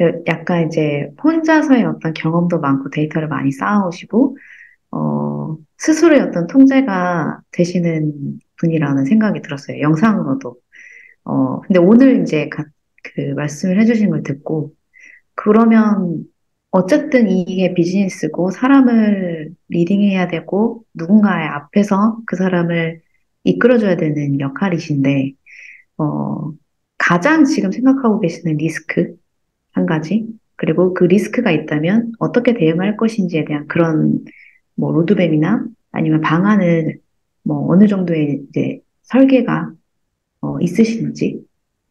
그 약간 이제 혼자서의 어떤 경험도 많고 데이터를 많이 쌓아오시고, 어, 스스로의 어떤 통제가 되시는 분이라는 생각이 들었어요. 영상으로도. 어, 근데 오늘 이제 가- 그 말씀을 해주신 걸 듣고, 그러면 어쨌든 이게 비즈니스고 사람을 리딩해야 되고 누군가의 앞에서 그 사람을 이끌어줘야 되는 역할이신데, 어, 가장 지금 생각하고 계시는 리스크 한 가지, 그리고 그 리스크가 있다면 어떻게 대응할 것인지에 대한 그런 뭐 로드맵이나 아니면 방안을 뭐 어느 정도의 이제 설계가 어, 있으신지.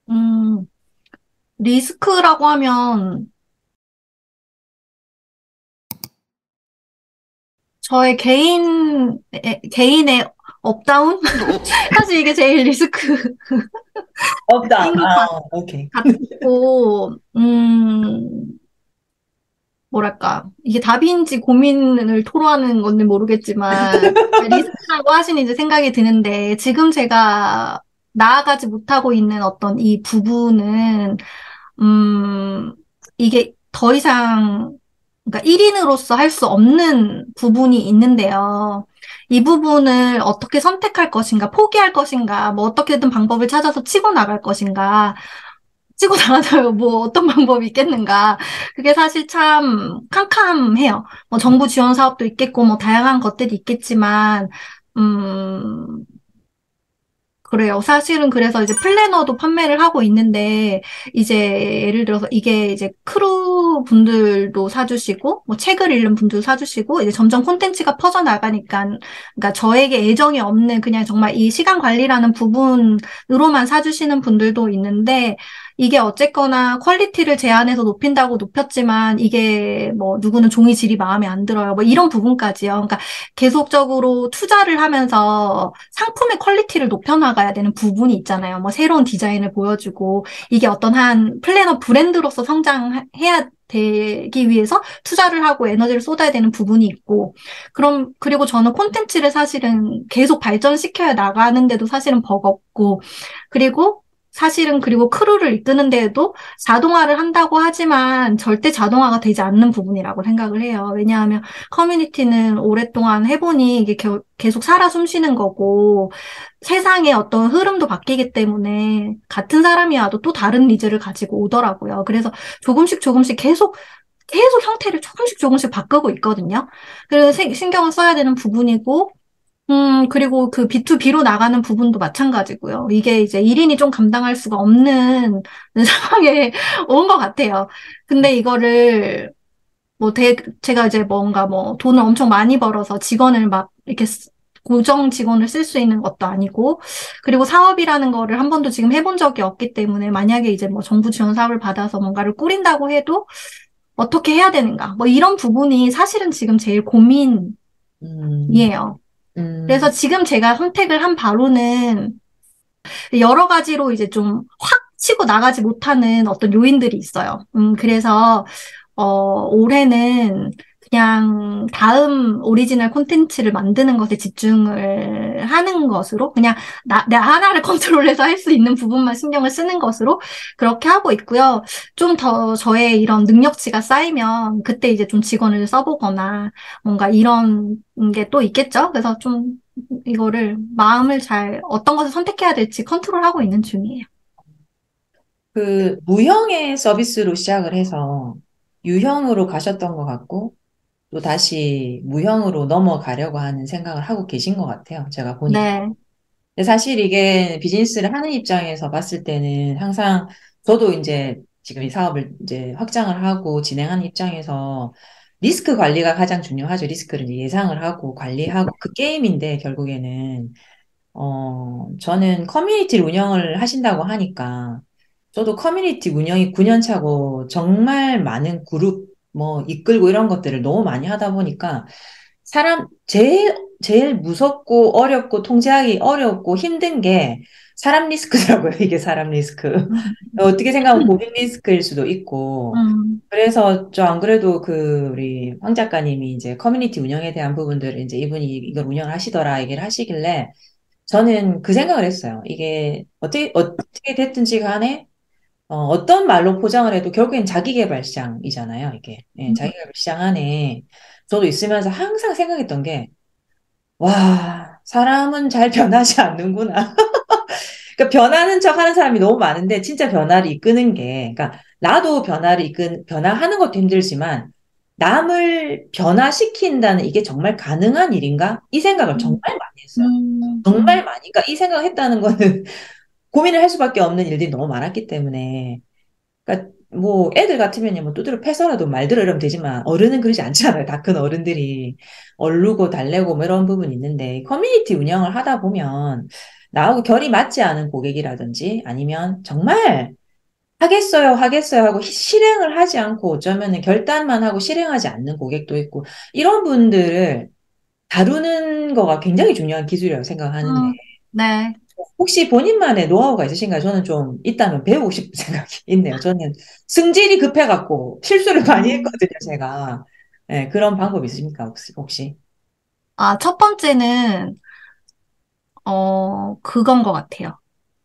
음, 리스크라고 하면 저의 개인, 에- 개인의 up down? 사실 이게 제일 리스크 것 아, 오케이. 같고, 음, 뭐랄까. 이게 답인지 고민을 토로하는 건지 모르겠지만, 리스크라고 하시는 이제 생각이 드는데, 지금 제가 나아가지 못하고 있는 어떤 이 부분은, 음, 이게 더 이상, 그러니까 1인으로서 할 수 없는 부분이 있는데요. 이 부분을 어떻게 선택할 것인가, 포기할 것인가, 뭐 어떻게든 방법을 찾아서 치고 나갈 것인가, 치고 나가서 뭐 어떤 방법이 있겠는가. 그게 사실 참 캄캄해요. 뭐 정부 지원 사업도 있겠고, 뭐 다양한 것들이 있겠지만, 음, 그래요. 사실은 그래서 이제 플래너도 판매를 하고 있는데, 이제 예를 들어서 이게 이제 크루 분들도 사주시고, 뭐 책을 읽는 분들도 사주시고, 이제 점점 콘텐츠가 퍼져 나가니까, 그러니까 저에게 애정이 없는 그냥 정말 이 시간 관리라는 부분으로만 사주시는 분들도 있는데, 이게 어쨌거나 퀄리티를 제한해서 높인다고 높였지만, 이게 뭐 누구는 종이 질이 마음에 안 들어요. 뭐 이런 부분까지요. 그러니까 계속적으로 투자를 하면서 상품의 퀄리티를 높여나가야 되는 부분이 있잖아요. 뭐 새로운 디자인을 보여주고 이게 어떤 한 플래너 브랜드로서 성장해야 되기 위해서 투자를 하고 에너지를 쏟아야 되는 부분이 있고 그럼 그리고 저는 콘텐츠를 사실은 계속 발전시켜야 나가는데도 사실은 버겁고 그리고 사실은 그리고 크루를 이끄는 데에도 자동화를 한다고 하지만 절대 자동화가 되지 않는 부분이라고 생각을 해요. 왜냐하면 커뮤니티는 오랫동안 해보니 이게 겨- 계속 살아 숨쉬는 거고 세상의 어떤 흐름도 바뀌기 때문에 같은 사람이 와도 또 다른 니즈를 가지고 오더라고요. 그래서 조금씩 조금씩 계속 계속 형태를 조금씩 조금씩 바꾸고 있거든요. 그래서 세- 신경을 써야 되는 부분이고 음, 그리고 그 B2B로 나가는 부분도 마찬가지고요. 이게 이제 1인이 좀 감당할 수가 없는 상황에 온 것 같아요. 근데 이거를 뭐 대, 제가 이제 뭔가 뭐 돈을 엄청 많이 벌어서 직원을 막 이렇게 쓰- 고정 직원을 쓸 수 있는 것도 아니고, 그리고 사업이라는 거를 한 번도 지금 해본 적이 없기 때문에 만약에 이제 뭐 정부 지원 사업을 받아서 뭔가를 꾸린다고 해도 어떻게 해야 되는가? 뭐 이런 부분이 사실은 지금 제일 고민이에요. 음, 음, 그래서 지금 제가 선택을 한 바로는 여러 가지로 이제 좀 확 치고 나가지 못하는 어떤 요인들이 있어요. 음, 그래서, 어, 올해는 그냥 다음 오리지널 콘텐츠를 만드는 것에 집중을 하는 것으로, 그냥 나, 내 하나를 컨트롤해서 할 수 있는 부분만 신경을 쓰는 것으로 그렇게 하고 있고요. 좀 더 저의 이런 능력치가 쌓이면 그때 이제 좀 직원을 써보거나 뭔가 이런 게 또 있겠죠? 그래서 좀 이거를 마음을 잘 어떤 것을 선택해야 될지 컨트롤하고 있는 중이에요. 그 무형의 서비스로 시작을 해서 유형으로 가셨던 것 같고 또 다시 무형으로 넘어가려고 하는 생각을 하고 계신 것 같아요. 제가 보니까. 네, 근데 사실 이게 비즈니스를 하는 입장에서 봤을 때는 항상 저도 이제 지금 이 사업을 이제 확장을 하고 진행하는 입장에서 리스크 관리가 가장 중요하죠. 리스크를 예상을 하고 관리하고 그 게임인데 결국에는 어 저는 커뮤니티를 운영을 하신다고 하니까 저도 커뮤니티 운영이 9년 차고 정말 많은 그룹 뭐 이끌고 이런 것들을 너무 많이 하다 보니까 사람 제일 제일 무섭고 어렵고 통제하기 어렵고 힘든 게 사람 리스크더라고요. 이게 사람 리스크. 어떻게 생각하면 고객 리스크일 수도 있고. 음, 그래서 저 안 그래도 그 우리 황 작가님이 이제 커뮤니티 운영에 대한 부분들을 이제 이분이 이걸 운영을 하시더라 얘기를 하시길래 저는 그 생각을 했어요. 이게 어떻게 어떻게 됐든지 간에 어, 떤 말로 포장을 해도 결국엔 자기계발 시장이잖아요, 이게. 예, 음. 자기계발 시장 안에 저도 있으면서 항상 생각했던 게, 와, 사람은 잘 변하지 않는구나. 그러니까 변하는 척 하는 사람이 너무 많은데, 진짜 변화를 이끄는 게, 그러니까 나도 변화를 이끈, 변화하는 것도 힘들지만, 남을 변화시킨다는 이게 정말 가능한 일인가? 이 생각을 정말 많이 했어요. 음, 정말 많이. 그러니까 이 생각을 했다는 거는 고민을 할 수밖에 없는 일들이 너무 많았기 때문에. 그러니까 뭐 애들 같으면 뭐 두드려 패서라도 말들어 이러면 되지만 어른은 그러지 않잖아요. 다 큰 어른들이 얼르고 달래고 뭐 이런 부분이 있는데 커뮤니티 운영을 하다 보면 나하고 결이 맞지 않은 고객이라든지 아니면 정말 하겠어요, 하겠어요 하고 히- 실행을 하지 않고 어쩌면은 결단만 하고 실행하지 않는 고객도 있고 이런 분들을 다루는 거가 굉장히 중요한 기술이라고 생각하는데 음, 네. 혹시 본인만의 노하우가 있으신가요? 저는 좀 있다면 배우고 싶은 생각이 있네요. 저는 승질이 급해갖고 실수를 많이 했거든요, 제가. 네, 그런 방법 있으십니까, 혹시? 혹시? 아, 첫 번째는, 어, 그건 것 같아요.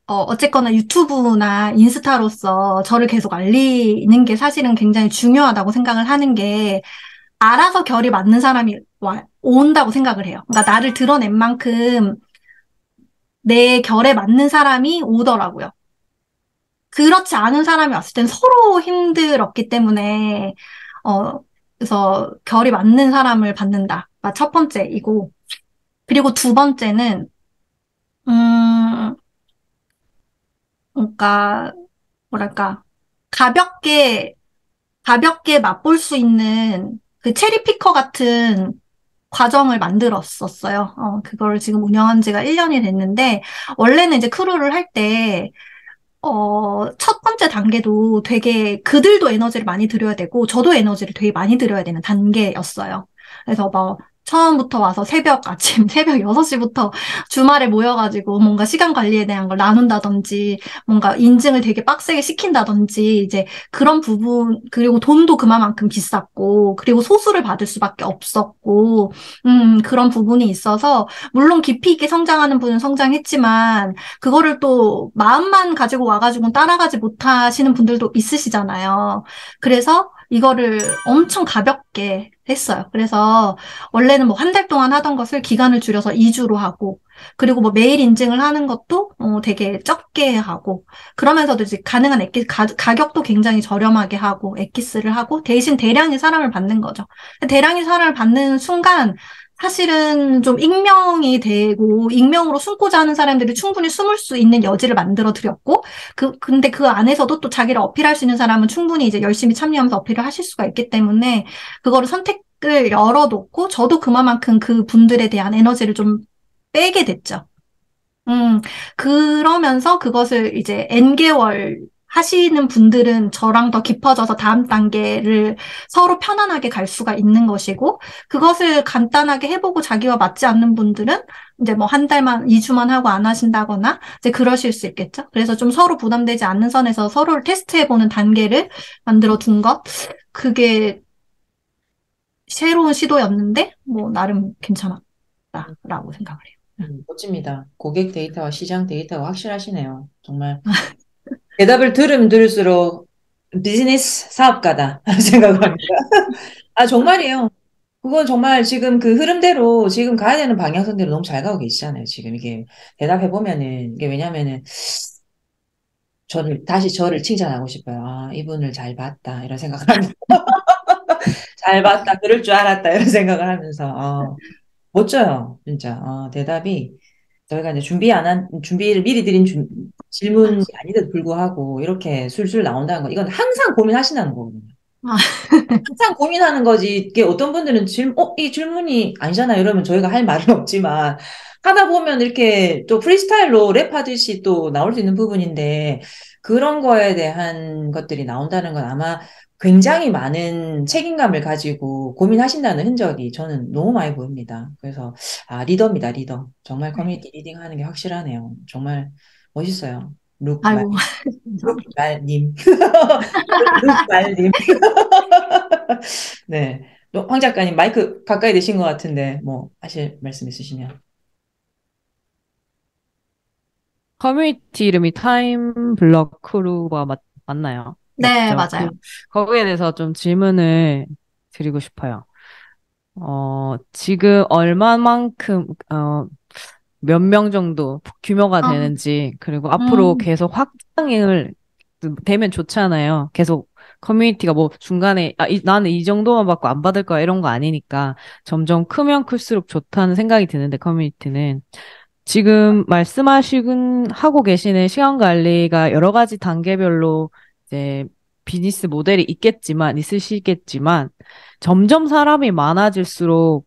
어, 어쨌거나 유튜브나 인스타로서 저를 계속 알리는 게 사실은 굉장히 중요하다고 생각을 하는 게, 알아서 결이 맞는 사람이 와, 온다고 생각을 해요. 그러니까 나를 드러낸 만큼 내 결에 맞는 사람이 오더라고요. 그렇지 않은 사람이 왔을 땐 서로 힘들었기 때문에, 어, 그래서 결이 맞는 사람을 받는다가 첫 번째이고, 그리고 두 번째는, 음, 그러니까, 뭐랄까, 가볍게, 가볍게 맛볼 수 있는 그 체리피커 같은 과정을 만들었었어요. 어, 그걸 지금 운영한 지가 1년이 됐는데, 원래는 이제 크루를 할 때, 어, 첫 번째 단계도 되게 그들도 에너지를 많이 들여야 되고, 저도 에너지를 되게 많이 들여야 되는 단계였어요. 그래서 막, 처음부터 와서 새벽, 아침, 새벽 6시부터 주말에 모여가지고 뭔가 시간 관리에 대한 걸 나눈다든지, 뭔가 인증을 되게 빡세게 시킨다든지, 이제 그런 부분, 그리고 돈도 그만큼 비쌌고, 그리고 소수를 받을 수밖에 없었고, 음, 그런 부분이 있어서, 물론 깊이 있게 성장하는 분은 성장했지만, 그거를 또 마음만 가지고 와가지고 따라가지 못하시는 분들도 있으시잖아요. 그래서 이거를 엄청 가볍게 했어요. 그래서 원래는 뭐 한 달 동안 하던 것을 기간을 줄여서 2주로 하고, 그리고 뭐 매일 인증을 하는 것도 어, 되게 적게 하고, 그러면서도 이제 가능한 엑기, 가, 가격도 굉장히 저렴하게 하고, 엑기스를 하고, 대신 대량의 사랑을 받는 거죠. 대량의 사랑을 받는 순간, 사실은 좀 익명이 되고, 익명으로 숨고자 하는 사람들이 충분히 숨을 수 있는 여지를 만들어 드렸고, 그, 근데 그 안에서도 또 자기를 어필할 수 있는 사람은 충분히 이제 열심히 참여하면서 어필을 하실 수가 있기 때문에, 그거를 선택을 열어놓고, 저도 그만큼 그 분들에 대한 에너지를 좀 빼게 됐죠. 음, 그러면서 그것을 이제 N개월 하시는 분들은 저랑 더 깊어져서 다음 단계를 서로 편안하게 갈 수가 있는 것이고, 그것을 간단하게 해보고 자기와 맞지 않는 분들은 이제 뭐 한 달만, 2주만 하고 안 하신다거나, 이제 그러실 수 있겠죠. 그래서 좀 서로 부담되지 않는 선에서 서로를 테스트해보는 단계를 만들어 둔 것, 그게 새로운 시도였는데, 뭐, 나름 괜찮았다라고 생각을 해요. 음, 멋집니다. 고객 데이터와 시장 데이터가 확실하시네요. 정말. 대답을 들으면 들을수록 비즈니스 사업가다 생각을 합니다. 아, 정말이에요. 그건 정말 지금 그 흐름대로 지금 가야 되는 방향성대로 너무 잘 가고 계시잖아요. 지금 이게 대답해 보면은, 이게 왜냐면은, 저를, 다시 저를 칭찬하고 싶어요. 아, 이분을 잘 봤다. 이런 생각을 하면서. 잘 봤다. 그럴 줄 알았다. 이런 생각을 하면서. 어, 멋져요. 진짜. 어, 대답이 저희가 이제 준비 안 한, 준비를 미리 드린 준- 질문이 아닌데도 불구하고 이렇게 술술 나온다는 거. 이건 항상 고민하신다는 거거든요. 아. 항상 고민하는 거지. 이게 어떤 분들은 질문, 어, 이 질문이 아니잖아요. 이러면 저희가 할 말은 없지만 하다 보면 이렇게 또 프리스타일로 랩하듯이 또 나올 수 있는 부분인데 그런 거에 대한 것들이 나온다는 건 아마 굉장히 많은 책임감을 가지고 고민하신다는 흔적이 저는 너무 많이 보입니다. 그래서 아, 리더입니다, 리더. 정말 커뮤니티 leading 하는 게 확실하네요. 정말 멋있어요. 룩말, 룩말님. 룩말님. 네. 너- 황 작가님, 마이크 가까이 되신 것 같은데, 뭐, 하실 말씀 있으시면. 커뮤니티 이름이 타임 블럭 크루가 맞, 맞나요? 네? 맞아요. 그, 거기에 대해서 좀 질문을 드리고 싶어요. 어, 지금 얼마만큼, 어, 몇 명 정도 규모가 어, 되는지, 그리고 앞으로 음, 계속 확장을 되면 좋잖아요. 계속 커뮤니티가 뭐 중간에, 아, 이, 나는 이 정도만 받고 안 받을 거야, 이런 거 아니니까 점점 크면 클수록 좋다는 생각이 드는데, 커뮤니티는. 지금 말씀하시고 하고 계시는 시간 관리가 여러 가지 단계별로 이제 비즈니스 모델이 있겠지만, 있으시겠지만, 점점 사람이 많아질수록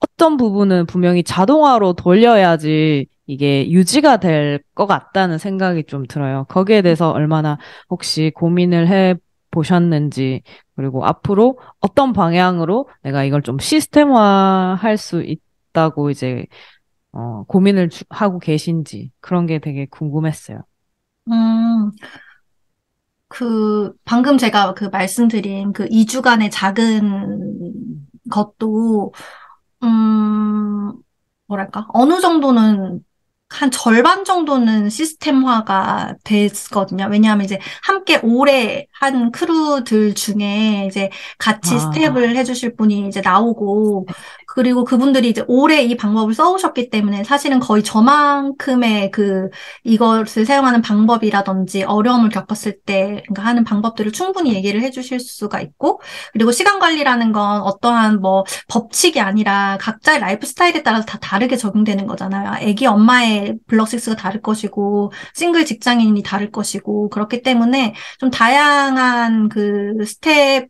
어떤 부분은 분명히 자동화로 돌려야지 이게 유지가 될 것 같다는 생각이 좀 들어요. 거기에 대해서 얼마나 혹시 고민을 해 보셨는지, 그리고 앞으로 어떤 방향으로 내가 이걸 좀 시스템화 할 수 있다고 이제, 어, 고민을 주- 하고 계신지, 그런 게 되게 궁금했어요. 음, 그, 방금 제가 그 말씀드린 그 2주간의 작은 것도, 음, 뭐랄까, 어느 정도는, 한 절반 정도는 시스템화가 됐거든요. 왜냐하면 이제 함께 오래 한 크루들 중에 이제 같이 아, 스텝을 해주실 분이 이제 나오고, 그리고 그분들이 이제 오래 이 방법을 써오셨기 때문에 사실은 거의 저만큼의 그 이것을 사용하는 방법이라든지 어려움을 겪었을 때 그러니까 하는 방법들을 충분히 얘기를 해주실 수가 있고, 그리고 시간 관리라는 건 어떠한 뭐 법칙이 아니라 각자의 lifestyle에 따라서 다 다르게 적용되는 거잖아요. 아기 엄마의 블럭식스가 다를 것이고, 싱글 직장인이 다를 것이고, 그렇기 때문에 좀 다양한 그 스텝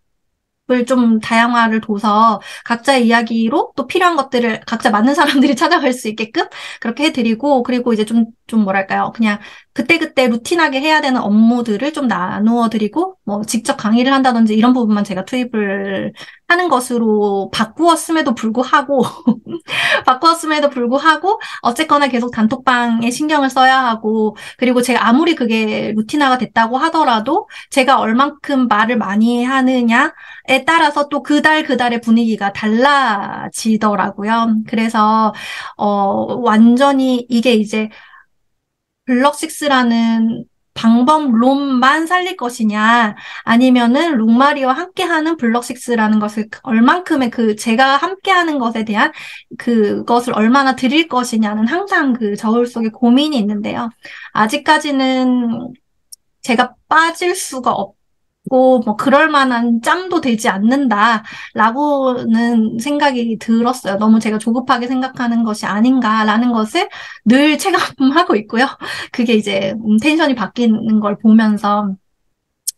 을좀 다양화를 둬서 각자의 이야기로 또 필요한 것들을 각자 맞는 사람들이 찾아갈 수 있게끔 그렇게 해드리고 그리고 이제 좀, 좀 뭐랄까요. 그냥 그때그때 루틴하게 해야 되는 업무들을 좀 나누어 드리고 뭐 직접 강의를 한다든지 이런 부분만 제가 투입을 하는 것으로 바꾸었음에도 불구하고 바꾸었음에도 불구하고 어쨌거나 계속 단톡방에 신경을 써야 하고 그리고 제가 아무리 그게 루틴화가 됐다고 하더라도 제가 얼만큼 말을 많이 하느냐 에 따라서 또 그달 그달의 분위기가 달라지더라고요. 그래서 어 완전히 이게 이제 블럭식스라는 방법론만 살릴 것이냐, 아니면은 룩마리와 함께하는 블럭식스라는 것을 얼만큼의 그 제가 함께하는 것에 대한 그것을 얼마나 드릴 것이냐는 항상 그 저울 속에 고민이 있는데요. 아직까지는 제가 빠질 수가 없고, 뭐, 그럴 만한 짬도 되지 않는다라고는 생각이 들었어요. 너무 제가 조급하게 생각하는 것이 아닌가라는 것을 늘 체감하고 있고요. 그게 이제 음, 텐션이 바뀌는 걸 보면서.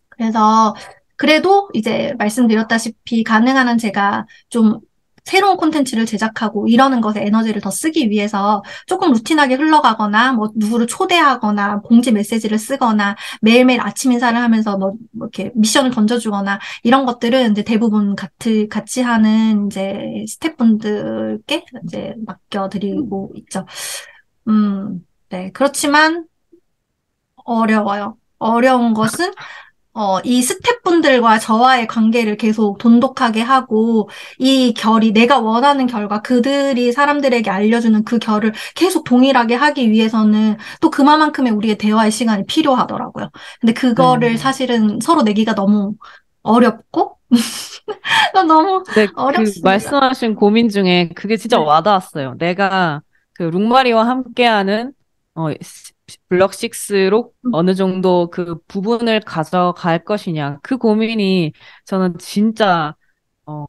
그래서, 그래도 이제 말씀드렸다시피 가능한 한 제가 좀 새로운 콘텐츠를 제작하고 이러는 것에 에너지를 더 쓰기 위해서 조금 루틴하게 흘러가거나 뭐 누구를 초대하거나 공지 메시지를 쓰거나 매일매일 아침 인사를 하면서 뭐, 뭐 이렇게 미션을 던져주거나 이런 것들은 이제 대부분 같이 같이 하는 이제 스태프분들께 이제 맡겨드리고 있죠. 음, 네. 그렇지만 어려워요. 어려운 것은 어, 이 스태프분들과 저와의 관계를 계속 돈독하게 하고, 이 결이 내가 원하는 결과, 그들이 사람들에게 알려주는 그 결을 계속 동일하게 하기 위해서는 또 그만큼의 우리의 대화의 시간이 필요하더라고요. 근데 그거를 네. 사실은 서로 내기가 너무 어렵고, 너무 근데 그 어렵습니다. 말씀하신 고민 중에 그게 진짜 네. 와닿았어요. 내가 그 룩마리와 함께하는 어, 블럭식스로 음. 어느 정도 그 부분을 가져갈 것이냐. 그 고민이 저는 진짜 어,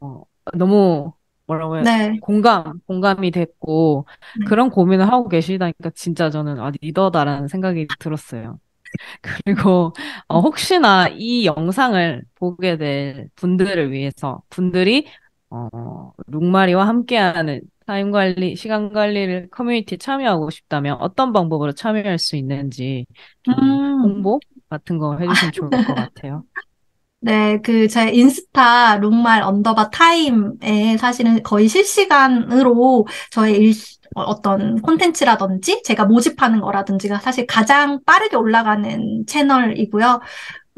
너무 뭐라고 해야 네. 공감, 공감이 됐고 네. 그런 고민을 하고 계시다니까 진짜 저는 아, 리더다라는 생각이 들었어요. 그리고 어, 혹시나 이 영상을 보게 될 분들을 위해서 분들이 어, 룩말이와 함께하는 타임 관리, 시간 관리를 커뮤니티에 참여하고 싶다면 어떤 방법으로 참여할 수 있는지 좀 음. 홍보 같은 거 해주시면 좋을 것 같아요. 네, 그, 제 인스타 룩말 underbar 타임에 사실은 거의 실시간으로 저의 일, 어, 어떤 콘텐츠라든지 제가 모집하는 거라든지가 사실 가장 빠르게 올라가는 채널이고요.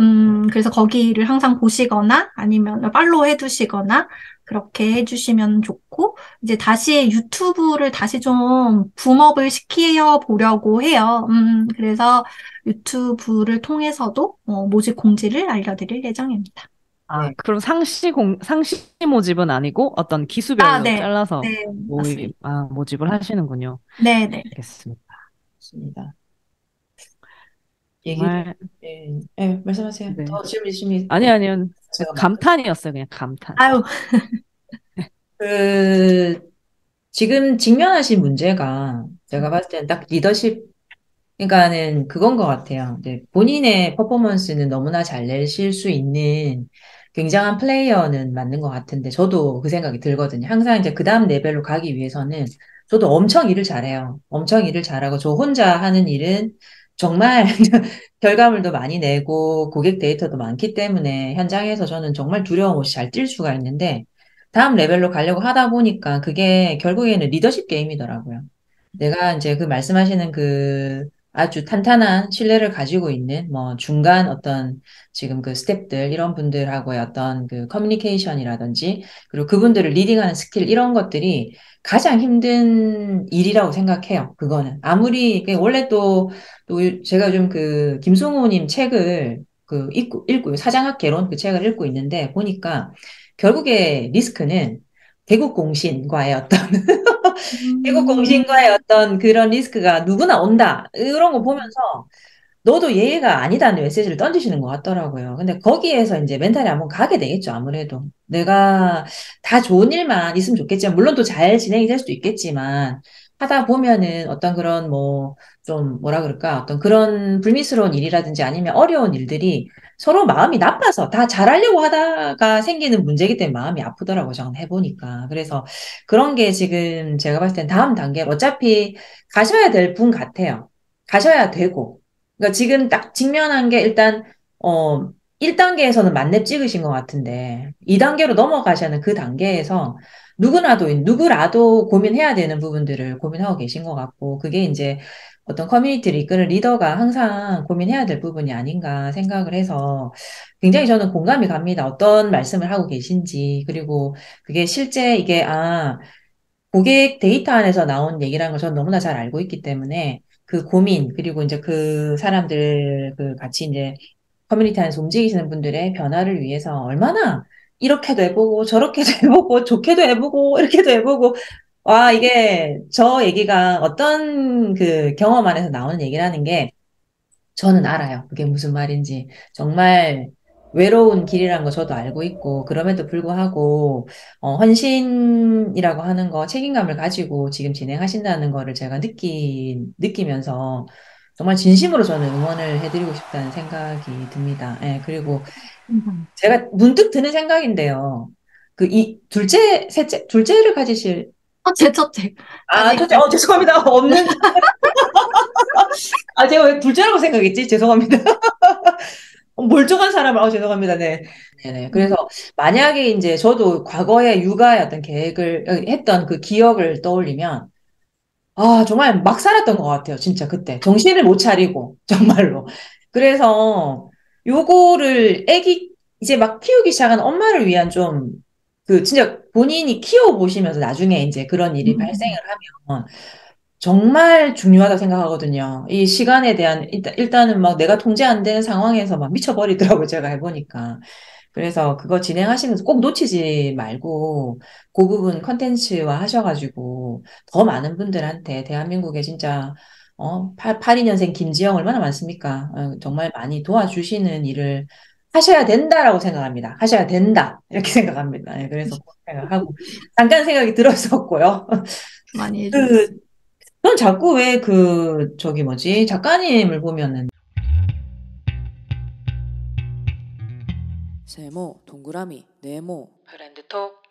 음, 그래서 거기를 항상 보시거나 아니면 팔로우 해두시거나 그렇게 해주시면 좋고, 이제 다시 유튜브를 다시 좀 붐업을 시켜 보려고 해요. 음, 그래서 유튜브를 통해서도 어, 모집 공지를 알려드릴 예정입니다. 아, 네. 그럼 상시 공, 상시 모집은 아니고 어떤 기수별로 아, 네. 잘라서 네, 맞습니다. 아, 모집을 하시는군요. 네, 네. 알겠습니다. 좋습니다. 얘기, 정말, 예, 예, 말씀하세요. 네. 더 질문 있으면 아니, 아니요. 제가 감탄이었어요, 그냥 감탄. 아유, 그, 지금 직면하신 문제가 제가 봤을 때는 딱 리더십, 그러니까는 그건 것 같아요. 이제 본인의 퍼포먼스는 너무나 잘 내실 수 있는 굉장한 플레이어는 맞는 것 같은데, 저도 그 생각이 들거든요. 항상 이제 그 다음 레벨로 가기 위해서는 저도 엄청 일을 잘해요. 엄청 일을 잘하고, 저 혼자 하는 일은 정말 결과물도 많이 내고, 고객 데이터도 많기 때문에 현장에서 저는 정말 두려움 없이 잘 뛸 수가 있는데, 다음 레벨로 가려고 하다 보니까 그게 결국에는 리더십 게임이더라고요. 내가 이제 그 말씀하시는 그 아주 탄탄한 신뢰를 가지고 있는 뭐 중간 어떤 지금 그 스태프들 이런 분들하고의 어떤 그 커뮤니케이션이라든지 그리고 그분들을 leading하는 skill 이런 것들이 가장 힘든 일이라고 생각해요. 그거는 아무리 그 원래 또 또 제가 좀 그 김승호님 책을 그 읽고 읽고 사장학 개론 그 책을 읽고 있는데 보니까 결국에 리스크는 개국 공신과의 어떤 개국 공신과의 어떤 그런 리스크가 누구나 온다. 이런 거 보면서 너도 예외가 아니다는 메시지를 던지시는 것 같더라고요. 근데 거기에서 이제 멘탈이 한번 가게 되겠죠, 아무래도. 내가 다 좋은 일만 있으면 좋겠지만, 물론 또 잘 진행이 될 수도 있겠지만, 하다 보면은 어떤 그런 뭐, 좀 뭐라 그럴까, 어떤 그런 불미스러운 일이라든지 아니면 어려운 일들이 서로 마음이 나빠서 다 잘하려고 하다가 생기는 문제이기 때문에 마음이 아프더라고요, 저는 해보니까. 그래서 그런 게 지금 제가 봤을 땐 다음 단계, 어차피 가셔야 될 분 같아요. 가셔야 되고. 그러니까 지금 딱 직면한 게 일단, 어, 1단계에서는 만렙 찍으신 것 같은데, 2단계로 넘어가시는 그 단계에서 누구나도, 누구라도 고민해야 되는 부분들을 고민하고 계신 것 같고, 그게 이제 어떤 커뮤니티를 이끄는 리더가 항상 고민해야 될 부분이 아닌가 생각을 해서 굉장히 저는 공감이 갑니다. 어떤 말씀을 하고 계신지, 그리고 그게 실제 이게, 아, 고객 데이터 안에서 나온 얘기라는 걸 저는 너무나 잘 알고 있기 때문에 그 고민, 그리고 이제 그 사람들, 그 같이 이제 커뮤니티 안에서 움직이시는 분들의 변화를 위해서 얼마나 이렇게도 해보고 저렇게도 해보고 좋게도 해보고 이렇게도 해보고 와, 이게 저 얘기가 어떤 그 경험 안에서 나오는 얘기라는 게 저는 알아요. 그게 무슨 말인지. 정말 외로운 길이라는 거 저도 알고 있고, 그럼에도 불구하고, 어, 헌신이라고 하는 거, 책임감을 가지고 지금 진행하신다는 거를 제가 느끼, 느끼면서 정말 진심으로 저는 응원을 해드리고 싶다는 생각이 듭니다. 예, 그리고 제가 문득 드는 생각인데요. 그, 이, 둘째, 셋째, 둘째를 가지실, 첫째, 첫째. 아, 첫째, 어, 죄송합니다. 없는. 아, 제가 왜 둘째라고 생각했지? 죄송합니다. 어, 멀쩡한 사람을, 아, 죄송합니다. 네. 네네. 그래서 만약에 이제 저도 과거에 육아의 어떤 계획을 어, 했던 그 기억을 떠올리면, 아, 정말 막 살았던 것 같아요. 진짜 그때. 정신을 못 차리고, 정말로. 그래서 요거를 애기, 이제 막 키우기 시작한 엄마를 위한 좀, 그, 진짜 본인이 키워보시면서 나중에 이제 그런 일이 음. 발생을 하면, 정말 중요하다고 생각하거든요. 이 시간에 대한, 일단, 일단은 막 내가 통제 안 되는 상황에서 막 미쳐버리더라고요. 제가 해보니까. 그래서 그거 진행하시면서 꼭 놓치지 말고, 그 부분 컨텐츠화 하셔가지고, 더 많은 분들한테 대한민국에 진짜, 어, 8, 82년생 김지영 얼마나 많습니까? 어, 정말 많이 도와주시는 일을 하셔야 된다라고 생각합니다. 하셔야 된다. 이렇게 생각합니다. 예, 그래서 생각하고, 잠깐 생각이 들었었고요. 많이 해주세요. 그, 넌 자꾸 왜 그, 저기 뭐지, 작가님을 보면은, 세모, 동그라미, 네모. 브랜드 톡